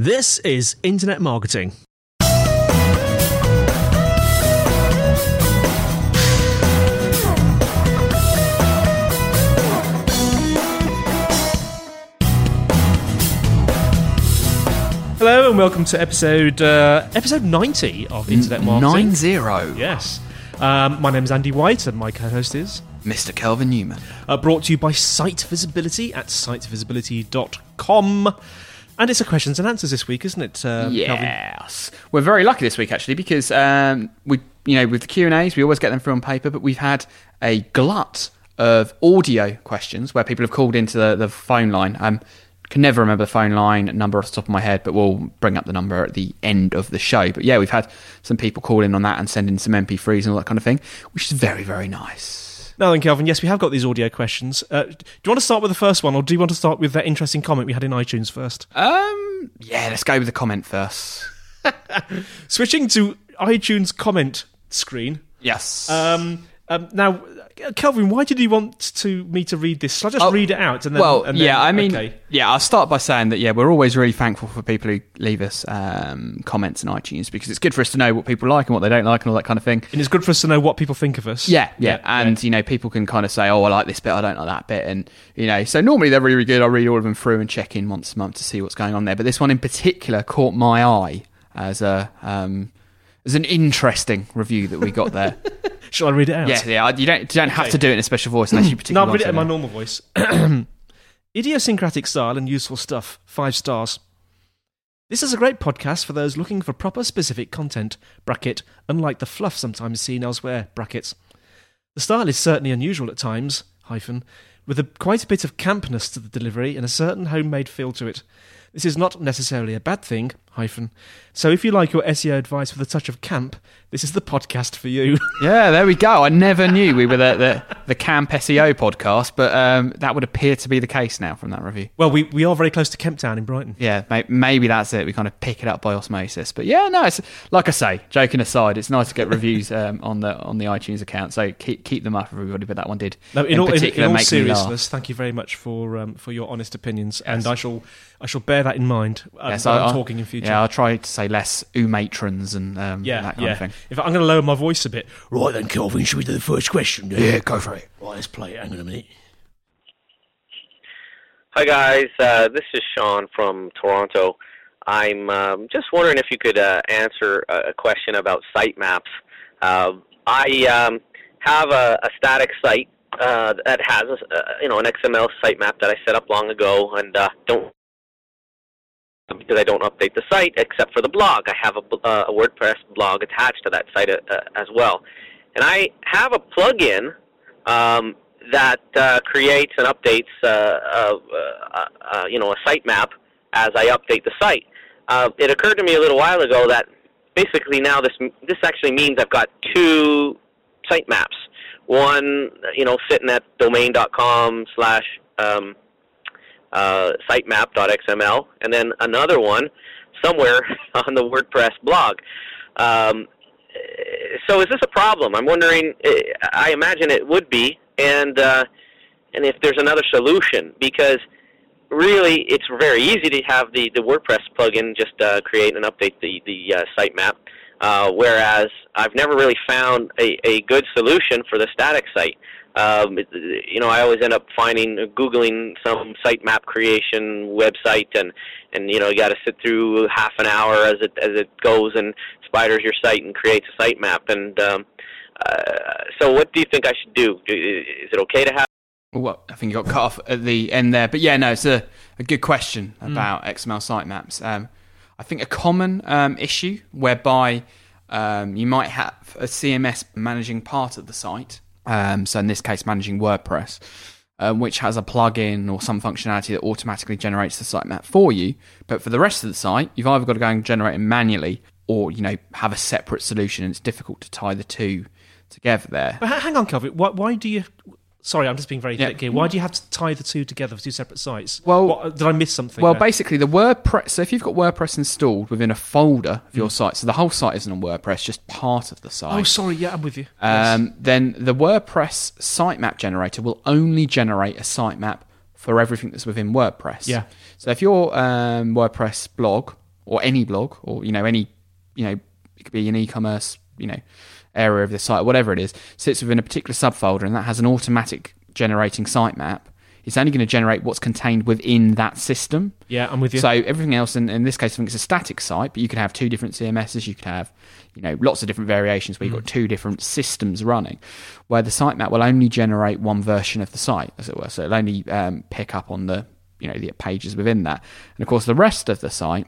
This is Internet Marketing. Hello and welcome to episode uh, episode ninety of Internet Marketing. Nine zero. Yes. Um, my name is Andy White and my co-host is Mr. Kelvin Newman. uh, brought to you by Site Visibility at sitevisibility.com. And it's a questions and answers this week, isn't it? Uh? Yes, we're very lucky this week actually because um, we, you know, with the Q and A's, we always get them through on paper, but we've had a glut of audio questions where people have called into the, the phone line. Um, can never remember the phone line number off the top of my head, but we'll bring up the number at the end of the show. But yeah, we've had some people call in on that and send in some MP3s and all that kind of thing, which is very, very nice. Now then, Kelvin, yes, we have got these audio questions. Uh, do you want to start with the first one, or do you want to start with that interesting comment we had in iTunes first? Um, yeah, let's go with the comment first. Switching to iTunes comment screen. Yes. Um, um, now, Kelvin, why did you want to me to read this? Shall I just Oh, read it out? And then, well, and then- yeah, I mean, okay. yeah, I'll start by saying that, yeah, we're always really thankful for people who leave us um, comments in iTunes because it's good for us to know what people like and what they don't like and all that kind of thing. and it's good for us to know what people think of us. Yeah, yeah, and you know, people can kind of say, "Oh, I like this bit, I don't like that bit," and you know, so normally they're really good. I read all of them through and check in once a month to see what's going on there. But this one in particular caught my eye as a um, as an interesting review that we got there. Shall I read it out? yeah, yeah, you don't you don't have to do it in a special voice unless you particularly. No. I'll read it in my normal voice. Idiosyncratic style and useful stuff. Five stars. This is a great podcast for those looking for proper specific content. Bracket, unlike the fluff sometimes seen elsewhere. Brackets. The style is certainly unusual at times, hyphen, with a, quite a bit of campness to the delivery and a certain homemade feel to it. This is not necessarily a bad thing, hyphen. So if you like your SEO advice with a touch of camp, this is the podcast for you. Yeah, there we go. I never knew we were the the, the Camp SEO podcast, but um, that would appear to be the case now from that review. well, we, we are very close to Kemp Town in Brighton. Yeah, may- maybe that's it. We kind of pick it up by osmosis. But yeah, no, it's like I say. Joking aside, it's nice to get reviews um, on the on the iTunes account. So keep keep them up, everybody. But that one did. No, in, all, particular, in all make me laugh. seriousness, thank you very much for um, for your honest opinions, and I shall I shall bear that in mind uh, Yes, I- I'm talking in future. Yeah, I'll try to say less ooh matrons and um, yeah, that kind yeah. of thing. If I'm going to lower my voice a bit. Right then, Kelvin, should we do the first question? Yeah, go for it. Right, let's play it. Hang on a minute. Hi guys, uh, this is Sean from Toronto. I'm um, just wondering if you could uh, answer a a question about sitemaps. Uh, I um, have a, a static site uh, that has a, uh, you know an XML sitemap that I set up long ago, and uh, don't because I don't update the site except for the blog. I have a, uh, a WordPress blog attached to that site uh, uh, as well, and I have a plugin um, that uh, creates and updates uh, uh, you know a sitemap as I update the site. It occurred to me a little while ago that basically now this this actually means I've got two sitemaps. One, you know, sitting at domain.com slash um, uh, sitemap.xml, and then another one somewhere on the WordPress blog. Um, so is this a problem? I'm wondering. eh, I imagine it would be, and uh, and if there's another solution, because really it's very easy to have the, the WordPress plugin just uh, create and update the the uh, sitemap, uh, whereas I've never really found a, a good solution for the static site. Um, it, you know, I always end up finding, uh, googling some sitemap creation website, and and you know, you got to sit through half an hour as it as it goes and spiders your site and creates a sitemap. And um, uh, so, what do you think I should do? Is it okay to have? Well, I think you got cut off at the end there, but yeah, no, it's a, a good question Hmm. about XML sitemaps. Um, I think a common um, issue whereby um, you might have a CMS managing part of the site, um, so in this case, managing WordPress, um, which has a plugin or some functionality that automatically generates the sitemap for you. But for the rest of the site, you've either got to go and generate it manually, or you know have a separate solution, and it's difficult to tie the two together there. But hang on, Kelvin. Why, why do you? Sorry, I'm just being very Yeah. thick here. Why do you have to tie the two together for two separate sites? Well- What- did I miss something? Well, there? basically, the WordPress. So if you've got WordPress installed within a folder of your Mm. site, so the whole site isn't on WordPress, just part of the site. oh, sorry. Yeah, I'm with you. Yes. um, then the WordPress sitemap generator will only generate a sitemap for everything that's within WordPress. Yeah. So if your um, WordPress blog or any blog or you know any you know it could be an e-commerce you know area of the site whatever it is sits within a particular subfolder and that has an automatic generating sitemap, it's only going to generate what's contained within that system. Yeah, I'm with you. So everything else, in, in this case, I think it's a static site, but you could have two different CMSs. You could have, you know, lots of different variations where you've got two different systems running, where the sitemap will only generate one version of the site, as it were. So it'll only um, pick up on the, you know, the pages within that, and of course the rest of the site,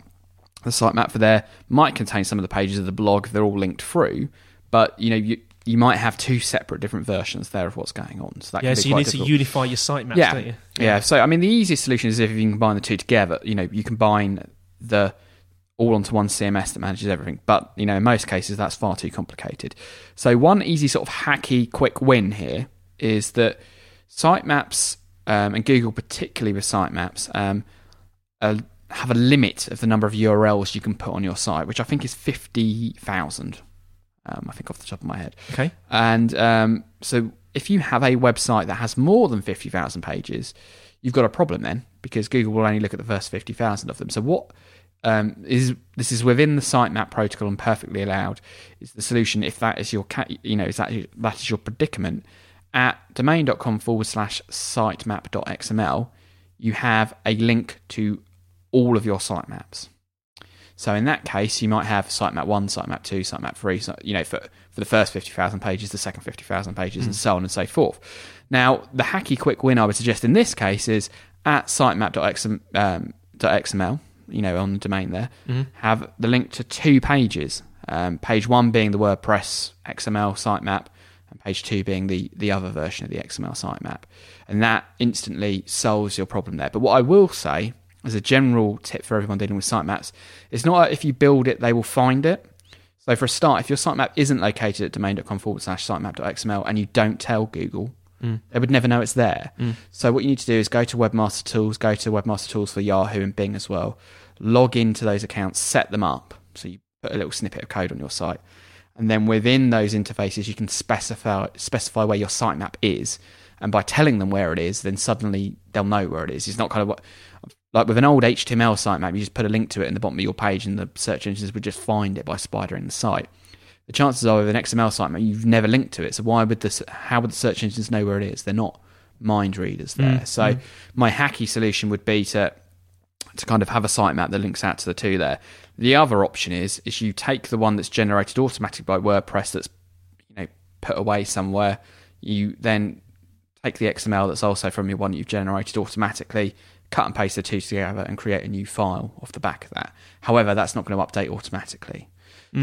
the sitemap for there might contain some of the pages of the blog. They're all linked through, but you know, you you might have two separate different versions there of what's going on. So that yeah, can be so you need difficult. to unify your sitemaps, yeah. don't you? Yeah. So I mean, the easiest solution is if you can combine the two together. You know, you combine the all onto one CMS that manages everything. But you know, in most cases, that's far too complicated. So one easy sort of hacky quick win here is that sitemaps um, and Google, particularly with sitemaps, um, uh, have a limit of the number of URLs you can put on your site, which I think is fifty thousand. Um, I think off the top of my head. Okay. And um, so if you have a website that has more than 50,000 pages, you've got a problem then because Google will only look at the first 50,000 of them. So what um, is this is within the sitemap protocol and perfectly allowed is the solution if that is your cat you know is that that is your predicament at domain.com forward slash sitemap.xml you have a link to all of your sitemaps so in that case, you might have sitemap one, sitemap two, sitemap three. You know, for for the first fifty thousand pages, the second fifty thousand pages, and hmm. so on and so forth. Now, the hacky quick win I would suggest in this case is at sitemap.xml. Um, you know, on the domain there, hmm. have the link to two pages. Um, page one being the WordPress XML sitemap, and page two being the the other version of the XML sitemap, and that instantly solves your problem there. But what I will say as a general tip for everyone dealing with sitemaps, it's not that if you build it, they will find it. So for a start, if your sitemap isn't located at domain.com forward slash sitemap.xml and you don't tell Google, mm. they would never know it's there. Mm. So what you need to do is go to Webmaster Tools, go to Webmaster Tools for Yahoo and Bing as well, log into those accounts, set them up. So you put a little snippet of code on your site. And then within those interfaces, you can specify specify where your sitemap is. And by telling them where it is, then suddenly they'll know where it is. It's not kind of what like with an old HTML sitemap, you just put a link to it in the bottom of your page, and the search engines would just find it by spidering the site. The chances are with an XML sitemap, you've never linked to it. So why would the how would the search engines know where it is? They're not mind readers there. Mm, so mm. my hacky solution would be to to kind of have a sitemap that links out to the two there. The other option is is you take the one that's generated automatically by WordPress that's you know put away somewhere. You then take the XML that's also from your one you've generated automatically, cut and paste the two together, and create a new file off the back of that. However, that's not going to update automatically.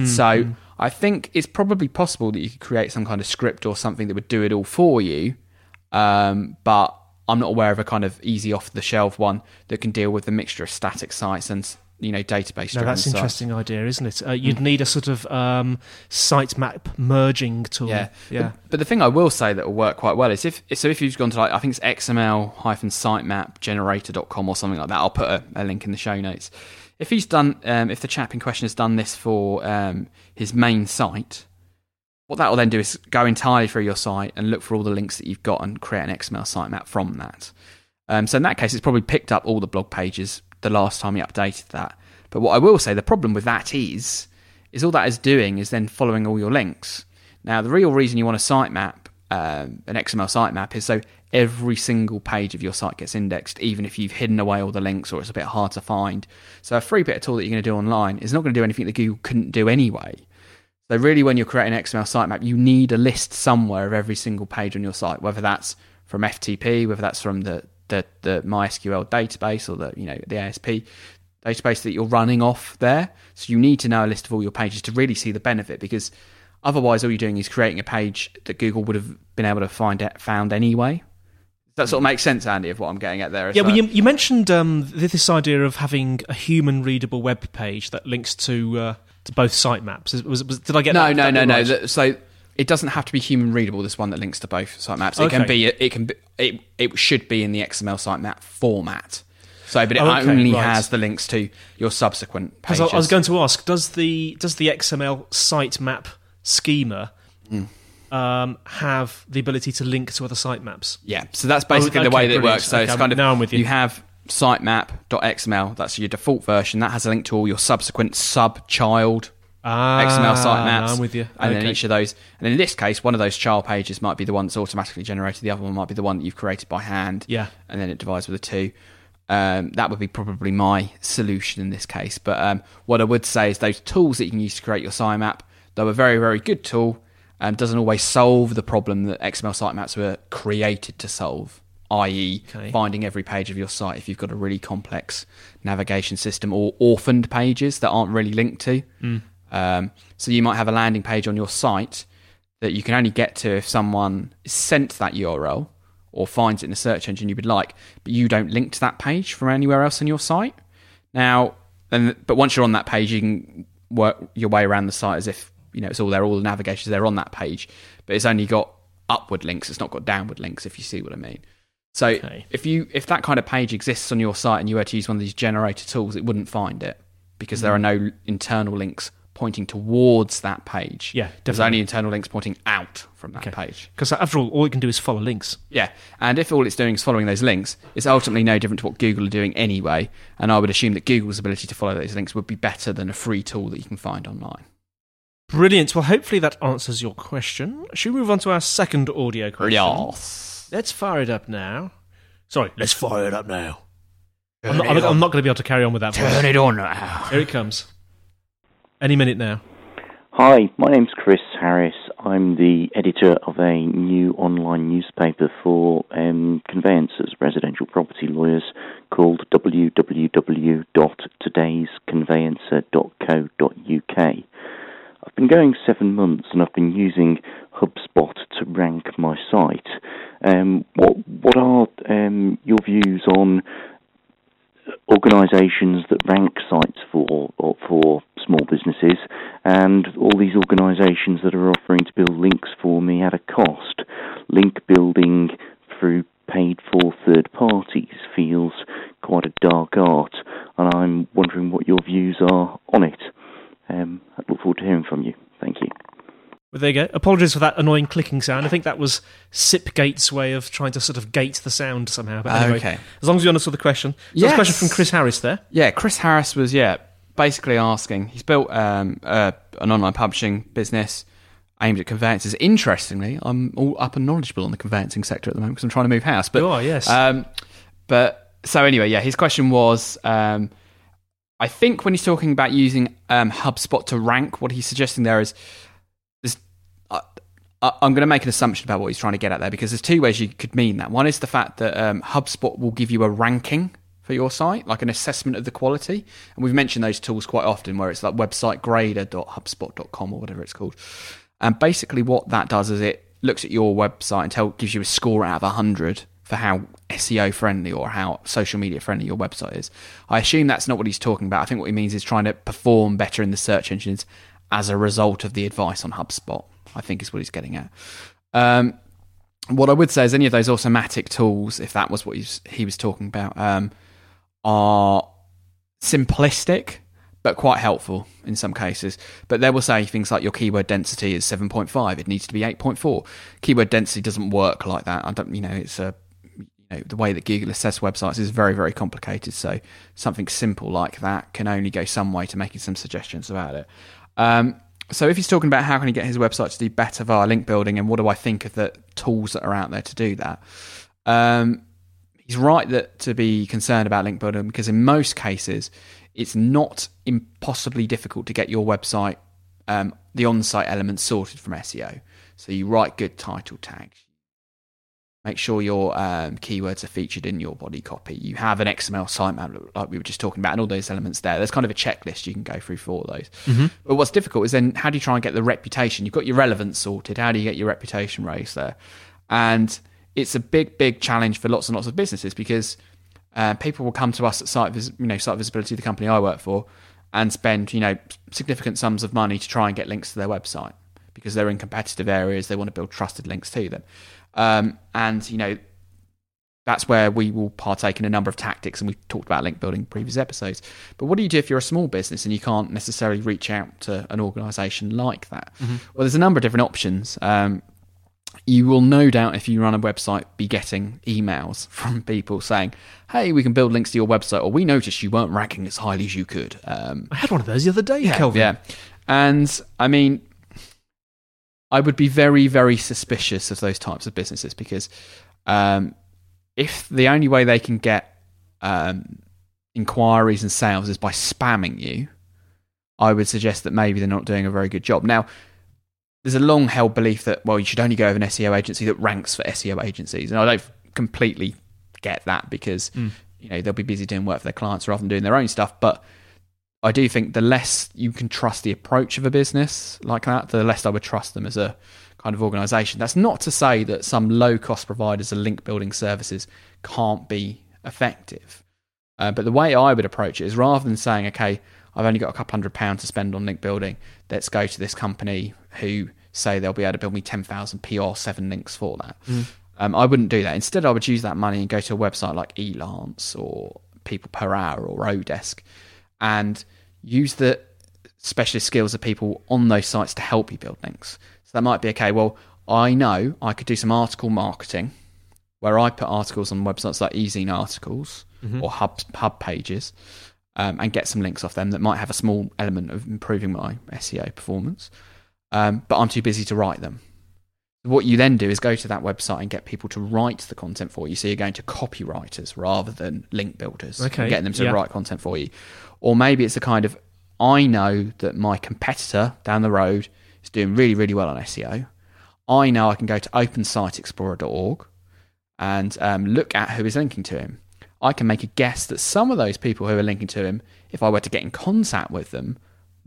So I think it's probably possible that you could create some kind of script or something that would do it all for you, um, but I'm not aware of a kind of easy off the shelf one that can deal with the mixture of static sites and you know database. No, that's an interesting idea, isn't it? Uh, you'd need a sort of um, sitemap merging tool. Yeah, yeah. But, but the thing I will say that will work quite well is if so if you've gone to like I think it's xml hyphen sitemap generator.com or something like that. I'll put a, a link in the show notes. If he's done, um, if the chap in question has done this for um, his main site, what that will then do is go entirely through your site and look for all the links that you've got and create an XML sitemap from that. Um, so in that case, it's probably picked up all the blog pages the last time you updated that. But what I will say, the problem with that is, is all that is doing is then following all your links. Now, the real reason you want a sitemap um, an XML sitemap is so every single page of your site gets indexed, even if you've hidden away all the links or it's a bit hard to find. So a free bit of tool that you're going to do online is not going to do anything that Google couldn't do anyway. So really, when you're creating an XML sitemap, you need a list somewhere of every single page on your site, whether that's from FTP, whether that's from the the, the MySQL database or the you know the ASP database that you're running off there. So you need to know a list of all your pages to really see the benefit because otherwise all you're doing is creating a page that Google would have been able to find it, found anyway. That sort of makes sense, Andy, of what I'm getting at there? Yeah, well, you, you mentioned um, this idea of having a human readable web page that links to uh, to both sitemaps. Was, was, did I get no, that? no, that no, no. right? So it doesn't have to be human readable. This one that links to both sitemaps. It can be. It can. Be, it it should be in the XML sitemap format. So, but it Oh, okay, only right. has the links to your subsequent pages. I, I was going to ask, does the does the XML sitemap schema Mm. um, have the ability to link to other sitemaps? Yeah, so that's basically the okay, way that it works. So Okay, it's kind of now I'm with you. You have sitemap.xml. That's your default version. That has a link to all your subsequent sub-child Ah, XML sitemaps. I'm with you. And then each of those, and in this case, one of those child pages might be the one that's automatically generated. The other one might be the one that you've created by hand. Yeah. And then it divides with the two. Um, that would be probably my solution in this case. But um, what I would say is those tools that you can use to create your sitemap, they're a very, very good tool. Um, doesn't always solve the problem that XML sitemaps were created to solve, i.e., Okay. finding every page of your site if you've got a really complex navigation system or orphaned pages that aren't really linked to. Um, so you might have a landing page on your site that you can only get to if someone sent that URL or finds it in a search engine you would like, but you don't link to that page from anywhere else on your site. Now, then, but once you're on that page, you can work your way around the site as if you know it's all there, all the navigations there on that page, but it's only got upward links. It's not got downward links. If you see what I mean. So Okay. if you if that kind of page exists on your site and you were to use one of these generator tools, it wouldn't find it because there are no internal links pointing towards that page. Yeah, there's only internal links pointing out from that page. Because after all, all you can do is follow links. Yeah, and if all it's doing is following those links, it's ultimately no different to what Google are doing anyway. And I would assume that Google's ability to follow those links would be better than a free tool that you can find online. Brilliant. Well, hopefully that answers your question. Should we move on to our second audio question? Yes. Let's fire it up now. Sorry, let's fire it up now. I'm not, I'm, I'm not going to be able to carry on with that voice. Turn it on now. Here it comes. Any minute now. Hi, my name's Chris Harris. I'm the editor of a new online newspaper for um, conveyancers, residential property lawyers, called www.todaysconveyancer.co.uk. I've been going seven months and I've been using HubSpot to rank my site. Um, what what are um, your views on organisations that rank sites for or for small businesses, and all these organisations that are offering to build links for me at a cost. Link building through paid for third parties feels quite a dark art, and I'm wondering what your views are on it. Um, I look forward to hearing from you. Thank you. There you go. Apologies for that annoying clicking sound. I think that was Sipgate's way of trying to sort of gate the sound somehow. But anyway, Okay. as long as you understood the question. So there's a question from Chris Harris there. Yeah, Chris Harris was yeah basically asking. He's built um, uh, an online publishing business aimed at conveyances. Interestingly, I'm all up and knowledgeable on the conveyancing sector at the moment because I'm trying to move house. But You are, yes. Um, but so anyway, yeah, his question was. Um, I think when he's talking about using um, HubSpot to rank, what he's suggesting there is there's I, I- I'm going to make an assumption about what he's trying to get at there because there's two ways you could mean that. One is the fact that um, HubSpot will give you a ranking for your site, like an assessment of the quality. And we've mentioned those tools quite often where it's like websitegrader.hubspot.com or whatever it's called. And basically, what that does is it looks at your website and tell, gives you a score out of 100 for how SEO friendly or how social media friendly your website is. I assume that's not what he's talking about. I think what he means is trying to perform better in the search engines as a result of the advice on HubSpot. I think is what he's getting at. Um, what I would say is any of those automatic tools, if that was what he's, he was talking about, um, are simplistic but quite helpful in some cases. But they will say things like your keyword density is 7.5, it needs to be 8.4. Keyword density doesn't work like that. I don't, you know, it's a you know, the way that Google assess websites is very, very complicated. So something simple like that can only go some way to making some suggestions about it. Um, so if he's talking about how can he get his website to do better via link building and what do I think of the tools that are out there to do that, um, he's right that to be concerned about link building because in most cases it's not impossibly difficult to get your website um, the on-site elements sorted from SEO. So you write good title tags. Make sure your um, keywords are featured in your body copy. You have an XML sitemap, like we were just talking about, and all those elements there. There's kind of a checklist you can go through for all those. Mm-hmm. But what's difficult is then how do you try and get the reputation? You've got your relevance sorted. How do you get your reputation raised there? And it's a big, big challenge for lots and lots of businesses because uh, people will come to us at site, vis- you know, site visibility, the company I work for, and spend you know significant sums of money to try and get links to their website because they're in competitive areas. They want to build trusted links to them, um, and you know that's where we will partake in a number of tactics. And we've talked about link building in previous episodes. But what do you do if you're a small business and you can't necessarily reach out to an organisation like that? Mm-hmm. Well, there's a number of different options. Um, you will no doubt, if you run a website, be getting emails from people saying, "Hey, we can build links to your website," or "We noticed you weren't ranking as highly as you could." Um, I had one of those the other day, yeah, Kelvin. Yeah, and I mean, I would be very, very suspicious of those types of businesses because um, if the only way they can get um, inquiries and sales is by spamming you, I would suggest that maybe they're not doing a very good job. Now, there's a long held belief that well you should only go with an SEO agency that ranks for SEO agencies, and I don't completely get that because mm. you know they'll be busy doing work for their clients rather than doing their own stuff. But I do think the less you can trust the approach of a business like that, the less I would trust them as a kind of organisation. That's not to say that some low cost providers of link building services can't be effective. Uh, but the way I would approach it is rather than saying, okay, I've only got a couple hundred pounds to spend on link building. Let's go to this company who say they'll be able to build me 10,000 PR seven links for that. Mm. Um, I wouldn't do that. Instead, I would use that money and go to a website like Elance or People Per Hour or Odesk and use the specialist skills of people on those sites to help you build links. So that might be okay. Well, I know I could do some article marketing where I put articles on websites like Ezine Articles mm-hmm. or Hub Hub Pages um, and get some links off them that might have a small element of improving my SEO performance. Um, but I'm too busy to write them. What you then do is go to that website and get people to write the content for you. So you're going to copywriters rather than link builders. Okay. Getting them to yeah. write content for you. Or maybe it's a kind of I know that my competitor down the road is doing really, really well on SEO. I know I can go to opensiteexplorer.org and um, look at who is linking to him. I can make a guess that some of those people who are linking to him, if I were to get in contact with them,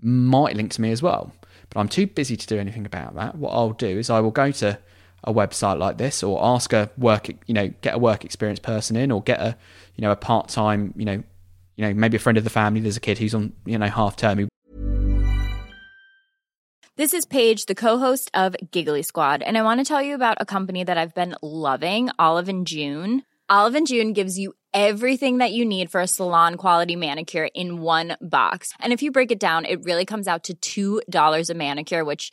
might link to me as well. But I'm too busy to do anything about that. What I'll do is I will go to a website like this or ask a work, you know, get a work experience person in or get a, you know, a part time, you know, you know, maybe a friend of the family. There's a kid who's on, you know, half term. This is Paige, the co-host of Giggly Squad, and I want to tell you about a company that I've been loving, Olive and June. Olive and June gives you everything that you need for a salon quality manicure in one box. And if you break it down, it really comes out to $2 a manicure, which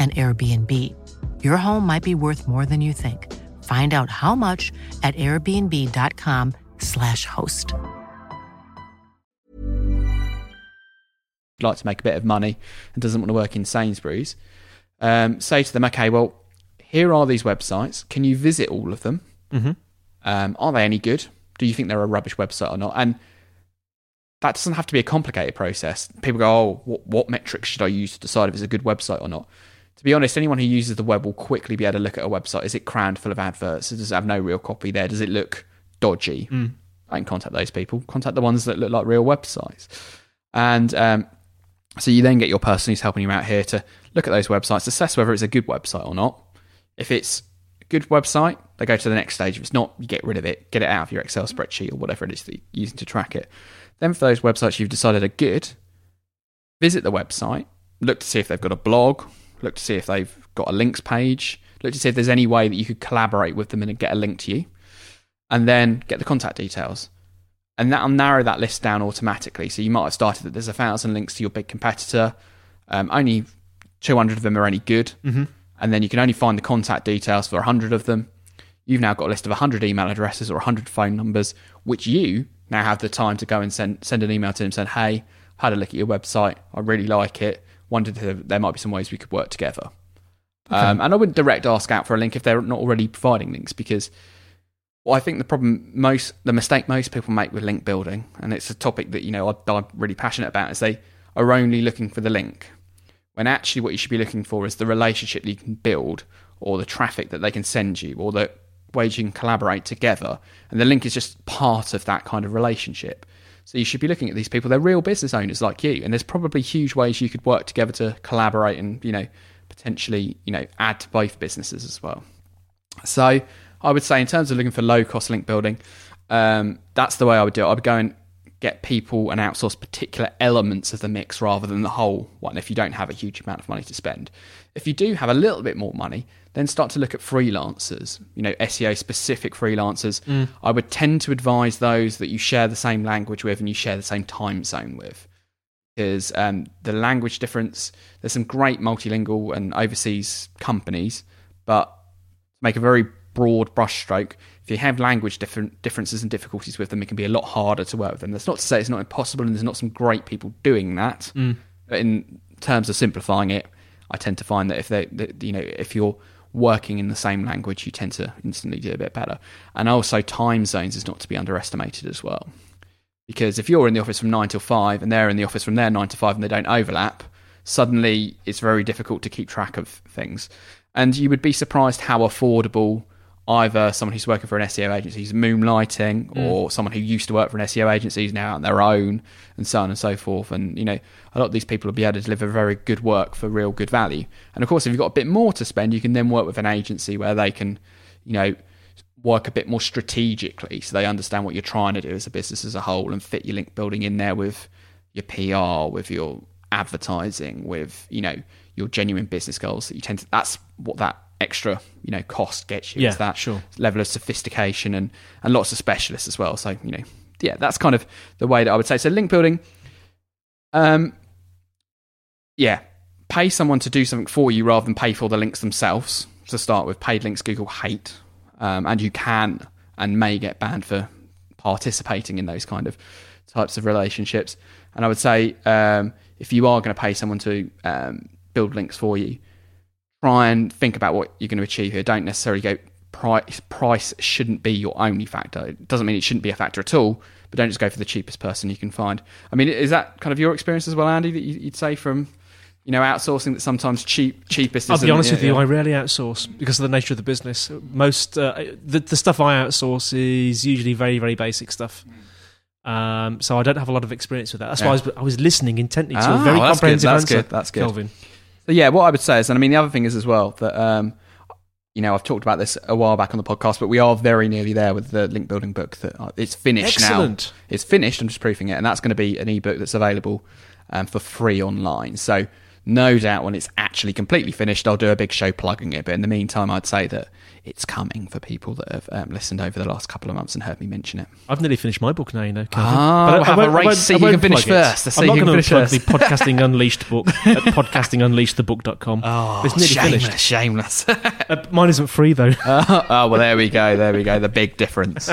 an Airbnb. Your home might be worth more than you think. Find out how much at airbnb.com/slash host. like to make a bit of money and doesn't want to work in Sainsbury's, um, say to them, okay, well, here are these websites. Can you visit all of them? Mm-hmm. Um, are they any good? Do you think they're a rubbish website or not? And that doesn't have to be a complicated process. People go, oh, what, what metrics should I use to decide if it's a good website or not? To be honest, anyone who uses the web will quickly be able to look at a website. Is it crammed full of adverts? Does it have no real copy there? Does it look dodgy? Mm. I can contact those people. Contact the ones that look like real websites. And um, so you then get your person who's helping you out here to look at those websites, assess whether it's a good website or not. If it's a good website, they go to the next stage. If it's not, you get rid of it, get it out of your Excel spreadsheet or whatever it is that you're using to track it. Then for those websites you've decided are good, visit the website, look to see if they've got a blog, look to see if they've got a links page, look to see if there's any way that you could collaborate with them and get a link to you, and then get the contact details. And that'll narrow that list down automatically. So you might have started that there's a thousand links to your big competitor, um, only 200 of them are any good, Mm-hmm. and then you can only find the contact details for 100 of them. You've now got a list of 100 email addresses or 100 phone numbers, which you now have the time to go and send send an email to them saying, "Hey, had a look at your website. I really like it. Wondered if there might be some ways we could work together." Um, and I wouldn't direct ask out for a link if they're not already providing links because well, I think the problem most the mistake most people make with link building, and it's a topic that you know I, I'm really passionate about, is they are only looking for the link when actually what you should be looking for is the relationship that you can build or the traffic that they can send you or the ways you can collaborate together. And the link is just part of that kind of relationship so you should be looking at these people. They're real business owners like you and there's probably huge ways you could work together to collaborate and you know potentially you know add to both businesses as well. So i would say in terms of looking for low cost link building um, that's the way i would do it. I would go and get people and outsource particular elements of the mix rather than the whole one if you don't have a huge amount of money to spend. If you do have a little bit more money, then start to look at freelancers, you know, SEO specific freelancers. I would tend to advise those that you share the same language with and you share the same time zone with. Because um, the language difference, there's some great multilingual and overseas companies, but to make a very broad brushstroke, if you have language different differences and difficulties with them, it can be a lot harder to work with them. That's not to say it's not impossible, and there's not some great people doing that. But in terms of simplifying it, I tend to find that if they, that, you know, if you're working in the same language, you tend to instantly do a bit better. And also, time zones is not to be underestimated as well, because if you're in the office from nine till five and they're in the office from their nine to five and they don't overlap, suddenly it's very difficult to keep track of things. And you would be surprised how affordable either someone who's working for an SEO agency who's moonlighting mm. or someone who used to work for an SEO agency is now on their own and so on and so forth. And, you know, a lot of these people will be able to deliver very good work for real good value. And of course, if you've got a bit more to spend, you can then work with an agency where they can, you know, work a bit more strategically so they understand what you're trying to do as a business as a whole and fit your link building in there with your PR, with your advertising, with, you know, your genuine business goals that you tend to that's what that extra, you know, cost gets you. Yeah, that sure. level of sophistication and, and lots of specialists as well. So, you know, yeah, that's kind of the way that I would say. So link building, um yeah, pay someone to do something for you rather than pay for the links themselves. To start with, paid links Google hate, um, and you can and may get banned for participating in those kind of types of relationships. And I would say um, if you are going to pay someone to um, build links for you, try and think about what you're going to achieve here. Don't necessarily go price. Price shouldn't be your only factor. It doesn't mean it shouldn't be a factor at all. But don't just go for the cheapest person you can find. I mean, is that kind of your experience as well, Andy? That you- you'd say from you know outsourcing that sometimes cheap cheapest. I'll be honest yeah, with you, yeah. I rarely outsource because of the nature of the business. Most uh, the the stuff I outsource is usually very very basic stuff. Um, so I don't have a lot of experience with that. That's why I was, I was listening intently to a Ah, very well, that's good, comprehensive that's answer. good, that's good. Kelvin. So yeah, what I would say is, and I mean, the other thing is as well that um, you know I've talked about this a while back on the podcast, but we are very nearly there with the link building book. That uh, it's finished Excellent. now. It's finished. I'm just proofing it, and that's going to be an ebook that's available um, for free online. So no doubt when it's actually completely finished, I'll do a big show plugging it. But in the meantime, I'd say that it's coming for people that have um, listened over the last couple of months and heard me mention it. I've nearly finished my book now, you know. Kelvin. Ah, But I- we'll I have a won't- race, see I who can finish first, I'm not going to finish plug the. Podcasting Unleashed book at podcastingunleashedthebook.com. Oh, it's nearly shameless, finished. shameless. Uh, mine isn't free though. oh, well, there we go, there we go. The big difference.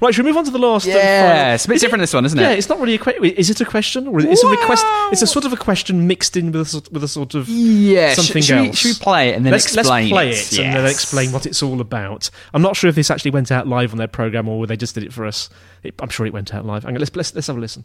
right, should we move on to the last? Yeah, final- it's a bit Is it- different this one, isn't it? Yeah, it's not really a question. Is it a question or it's a request? It's a sort of a question mixed in with a, sort- with a sort of Yeah, something should we- else. should we play it and then let's, explain let's play it? it, and then explain what it's all about. I'm not sure if this actually went out live on their program or they just did it for us. It, I'm sure it went out live. Let's, let's let's have a listen.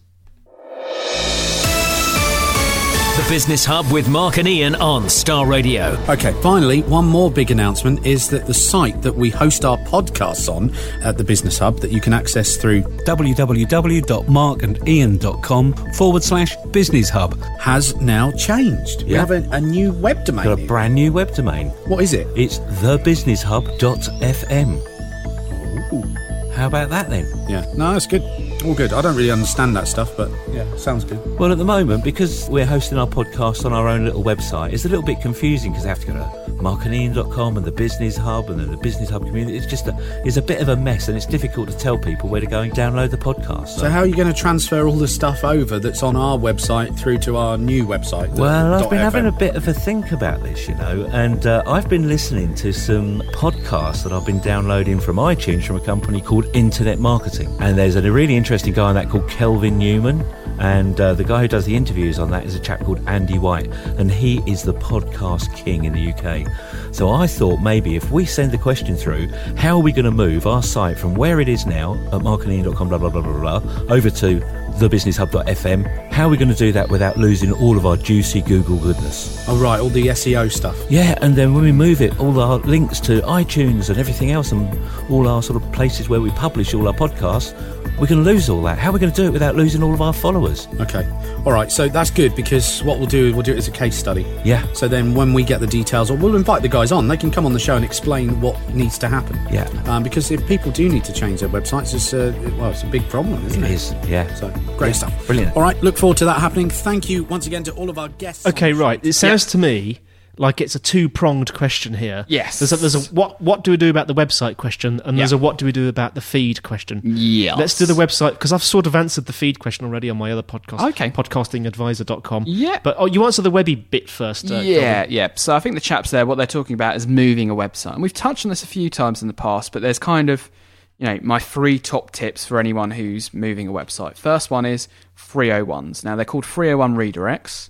The Business Hub with Mark and Ian on Star Radio. Okay, finally, one more big announcement is that the site that we host our podcasts on at the Business Hub that you can access through www.markandian.com forward slash business hub has now changed. We Yeah. have a, a new web domain. got a brand new web domain. What is it? It's thebusinesshub.fm. How about that then? Yeah, no, that's good. All good. I don't really understand that stuff, but yeah, sounds good. Well, at the moment, because we're hosting our podcast on our own little website, it's a little bit confusing because I have to go to markandian.com and the Business Hub and then the Business Hub community. It's just a, it's a bit of a mess and it's difficult to tell people where to go and download the podcast. So, how are you going to transfer all the stuff over that's on our website through to our new website? Well, I've been having a bit of a think about this, you know, and uh, I've been listening to some podcasts that I've been downloading from iTunes from a company called Internet Marketing. And there's a really interesting guy on that called Kelvin Newman. And uh, the guy who does the interviews on that is a chap called Andy White, and he is the podcast king in the UK. So I thought maybe if we send the question through, how are we going to move our site from where it is now at markandian.com, blah, blah, blah, blah, blah, over to thebusinesshub.fm? How are we going to do that without losing all of our juicy Google goodness? Oh, right, all the SEO stuff. Yeah, and then when we move it, all our links to iTunes and everything else, and all our sort of places where we publish all our podcasts, we're going to lose all that. How are we going to do it without losing all of our followers? Okay. All right. So that's good because what we'll do, is we'll do it as a case study. Yeah. So then when we get the details, or we'll invite the guys on, they can come on the show and explain what needs to happen. Yeah. Um, because if people do need to change their websites, it's a, well, it's a big problem, isn't it? It is, yeah. So great Yeah, stuff. brilliant. All right. Look forward to that happening. Thank you once again to all of our guests. Okay, right. It sounds to me like it's a two pronged question here. Yes. There's a, there's a what what do we do about the website question, and there's Yeah. a what do we do about the feed question. Yes. Let's do the website because I've sort of answered the feed question already on my other podcast. Okay. Podcastingadvisor.com. Yeah. But oh, you answer the webby bit first. Uh, yeah, yeah. So I think the chaps there, what they're talking about is moving a website. And we've touched on this a few times in the past, but there's kind of, you know, my three top tips for anyone who's moving a website. First one is 301s. Now, they're called 301 redirects.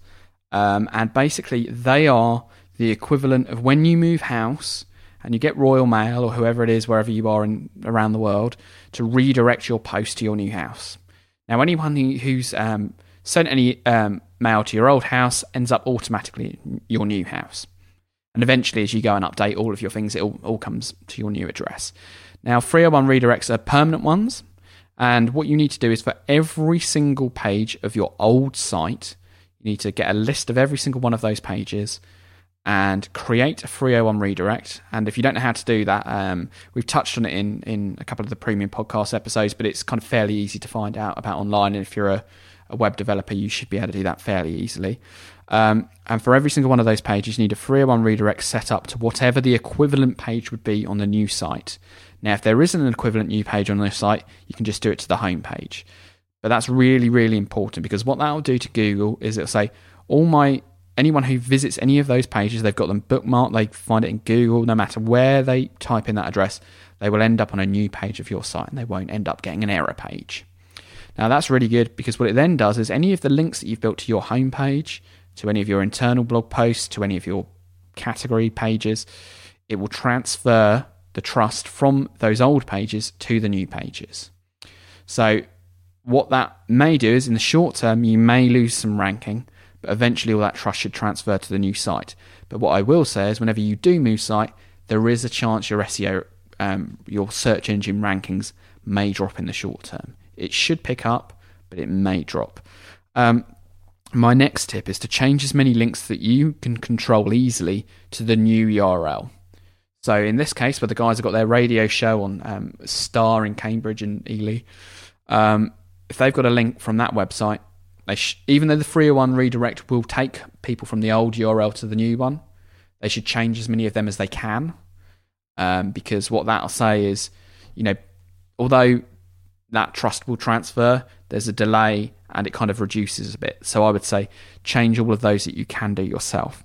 Um, and basically, they are the equivalent of when you move house and you get Royal Mail or whoever it is, wherever you are in, around the world, to redirect your post to your new house. Now, anyone who's um, sent any um, mail to your old house ends up automatically in your new house. And eventually, as you go and update all of your things, it all, all comes to your new address. Now, 301 redirects are permanent ones. And what you need to do is for every single page of your old site, you need to get a list of every single one of those pages and create a 301 redirect. And if you don't know how to do that, um, we've touched on it in, in a couple of the premium podcast episodes, but it's kind of fairly easy to find out about online. And if you're a, a web developer, you should be able to do that fairly easily. Um, and for every single one of those pages, you need a 301 redirect set up to whatever the equivalent page would be on the new site. Now, if there isn't an equivalent new page on the site, you can just do it to the home page. But that's really, really important because what that will do to Google is it'll say, all my anyone who visits any of those pages, they've got them bookmarked, they find it in Google, no matter where they type in that address, they will end up on a new page of your site and they won't end up getting an error page. Now that's really good because what it then does is any of the links that you've built to your homepage, to any of your internal blog posts, to any of your category pages, it will transfer the trust from those old pages to the new pages. So what that may do is in the short term you may lose some ranking, but eventually all that trust should transfer to the new site. But what I will say is whenever you do move site, there is a chance your SEO, um, your search engine rankings may drop in the short term. It should pick up, but it may drop. Um, my next tip is to change as many links that you can control easily to the new URL. So in this case, where the guys have got their radio show on um, Star in Cambridge and Ely, um, if they've got a link from that website, sh- even though the 301 redirect will take people from the old URL to the new one, they should change as many of them as they can. um, because what that'll say is, you know, although that trust will transfer, there's a delay and it kind of reduces a bit. So I would say change all of those that you can do yourself.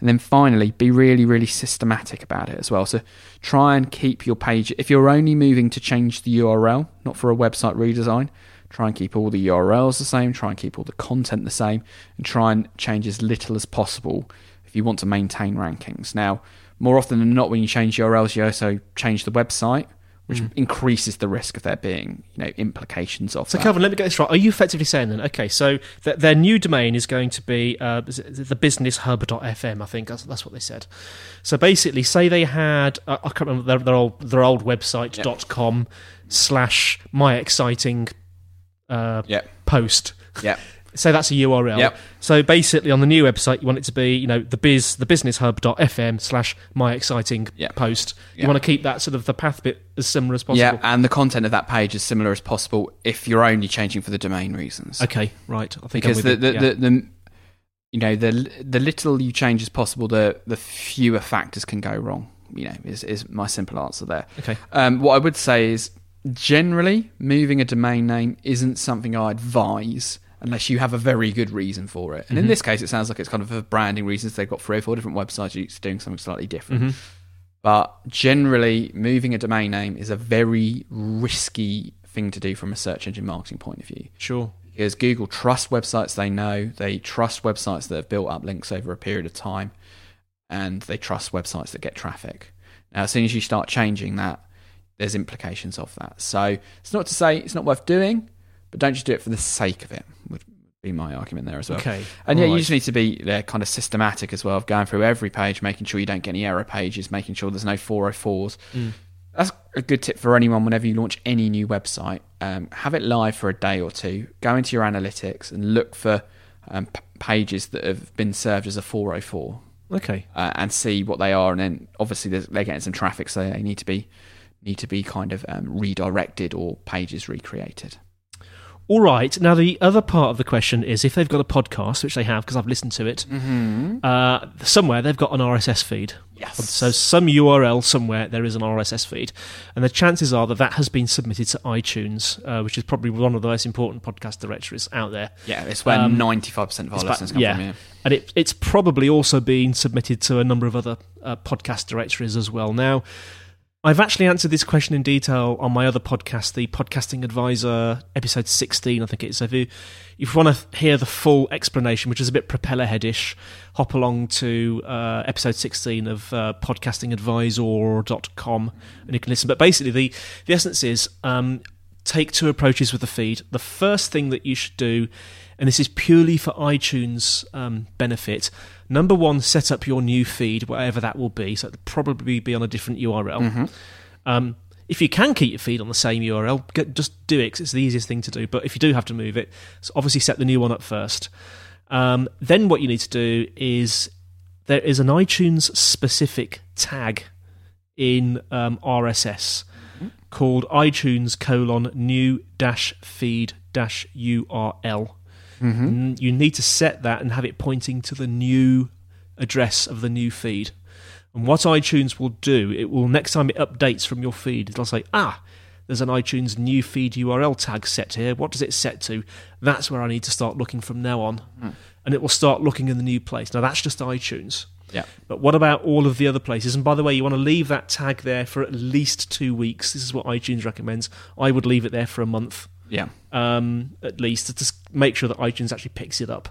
And then finally, be really, really systematic about it as well. So try and keep your page, if you're only moving to change the URL, not for a website redesign, try and keep all the URLs the same, try and keep all the content the same, and try and change as little as possible if you want to maintain rankings. Now, more often than not, when you change URLs, you also change the website, which Mm. increases the risk of there being, you know, implications of So, that. Kelvin, let me get this right. Are you effectively saying then, okay, so th- their new domain is going to be uh, the businesshub.fm, I think that's, that's what they said. So basically, say they had, uh, I can't remember their, their old, their old website, dot com slash my exciting uh, Yep. post. Yeah. So that's a URL. Yep. So basically, on the new website, you want it to be, you know, the biz, the businesshub.fm slash my exciting post. You Yep. want to keep that sort of the path bit as similar as possible. Yeah, and the content of that page as similar as possible if you're only changing for the domain reasons. Okay, right. I think because the, you, the, yeah. the, the you know the the little you change as possible, the the fewer factors can go wrong. You know, is is my simple answer there. Okay. Um, what I would say is generally moving a domain name isn't something I advise unless you have a very good reason for it. And in Mhm. this case, it sounds like it's kind of for branding reasons. They've got three or four different websites each doing something slightly different. Mhm. But generally, moving a domain name is a very risky thing to do from a search engine marketing point of view. Sure. Because Google trust websites they know, they trust websites that have built up links over a period of time, and they trust websites that get traffic. Now, as soon as you start changing that, there's implications of that. So it's not to say it's not worth doing, but don't just do it for the sake of it. Would be my argument there as well. Okay, And yeah, you just need to be there, kind of systematic as well, of going through every page, making sure you don't get any error pages, making sure there's no 404s. Mm. That's a good tip for anyone whenever you launch any new website. Um, have it live for a day or two. Go into your analytics and look for um, p- pages that have been served as a 404 Okay. uh, and see what they are. And then obviously they're getting some traffic, so they need to be need to be kind of um, redirected or pages recreated. All right. Now, the other part of the question is if they've got a podcast, which they have because I've listened to it, Mhm. uh, somewhere they've got an RSS feed. Yes. So, some URL somewhere there is an RSS feed. And the chances are that that has been submitted to iTunes, uh, which is probably one of the most important podcast directories out there. Yeah, it's where Um, 95% of our listeners come yeah. from. Yeah. And it, it's probably also been submitted to a number of other uh, podcast directories as well. Now, I've actually answered this question in detail on my other podcast, the Podcasting Advisor, episode 16, I think it is. So if you, if you want to hear the full explanation, which is a bit propeller headish, hop along to uh, episode 16 of uh, podcastingadvisor.com and you can listen. But basically, the, the essence is um, take two approaches with the feed. The first thing that you should do, and this is purely for iTunes um, benefit, number one, set up your new feed, whatever that will be. So it'll probably be on a different URL. Mhm. Um, if you can keep your feed on the same URL, get, just do it 'cause it's the easiest thing to do. But if you do have to move it, so obviously set the new one up first. Um, then what you need to do is there is an iTunes specific tag in um, RSS called iTunes colon new dash feed dash URL. Mhm. You need to set that and have it pointing to the new address of the new feed. And what iTunes will do, it will next time it updates from your feed, it'll say, ah, there's an iTunes new feed URL tag set here. What does it set to? That's where I need to start looking from now on. Hmm. And it will start looking in the new place. Now that's just iTunes. Yeah. But what about all of the other places? And by the way, you want to leave that tag there for at least two weeks. This is what iTunes recommends. I would leave it there for a month. Yeah. Um, at least to just make sure that iTunes actually picks it up.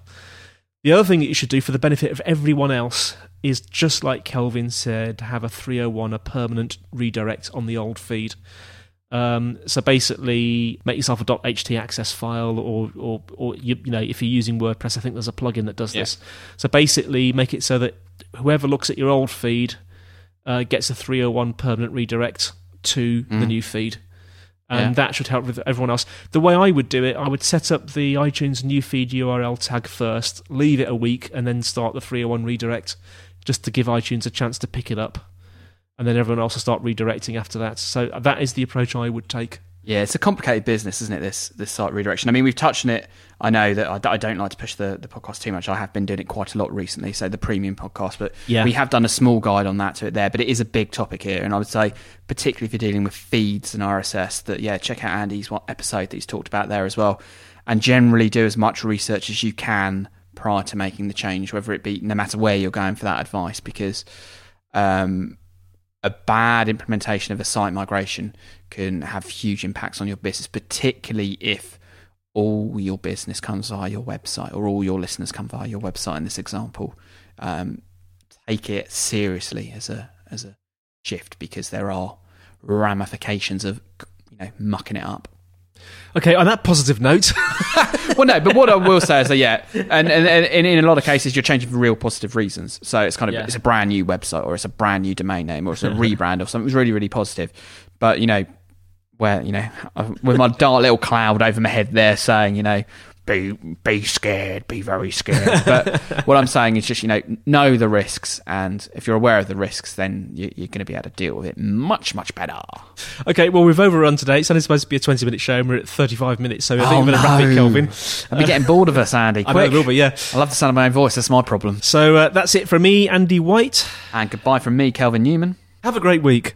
The other thing that you should do for the benefit of everyone else is just like Kelvin said, have a 301, a permanent redirect on the old feed. Um, so basically, make yourself a .htaccess file, or or or you, you know, if you're using WordPress, I think there's a plugin that does Yeah. this. So basically, make it so that whoever looks at your old feed uh, gets a 301 permanent redirect to the Mm. new feed. And Yeah. that should help with everyone else. The way I would do it, I would set up the iTunes new feed URL tag first, leave it a week, and then start the 301 redirect, just to give iTunes a chance to pick it up. And then everyone else will start redirecting after that. So that is the approach I would take. Yeah, it's a complicated business, isn't it? This this site redirection. I mean, we've touched on it. I know that I, I don't like to push the, the podcast too much. I have been doing it quite a lot recently, so the premium podcast. But Yeah. we have done a small guide on that to it there. But it is a big topic here, and I would say, particularly if you're dealing with feeds and RSS, that yeah, check out Andy's one episode that he's talked about there as well, and generally do as much research as you can prior to making the change, whether it be no matter where you're going for that advice, because um, a bad implementation of a site migration can have huge impacts on your business, particularly if all your business comes via your website or all your listeners come via your website in this example. Um, take it seriously as a as a shift because there are ramifications of you know mucking it up. Okay, on that positive note, well, no, but what I will say is that yeah, and, and, and in a lot of cases you're changing for real positive reasons. So it's kind of Yeah. it's a brand new website or it's a brand new domain name or it's a rebrand or something was really really positive. But you know, where you know, with my dark little cloud over my head there saying you know. Be be scared, be very scared. But what I'm saying is just you know know the risks, and if you're aware of the risks, then you, you're going to be able to deal with it much much better. okay, well, we've overrun today. It's only supposed to be a 20 minute show, and we're at 35 minutes, so I think Oh, we're going to wrap it. Kelvin. I'll be getting bored of us, Andy. I know, Quick. will be, yeah. I love the sound of my own voice. That's my problem. So uh, that's it from me, Andy White. And goodbye from me, Kelvin Newman. Have a great week.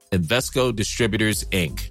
Invesco Distributors, Inc.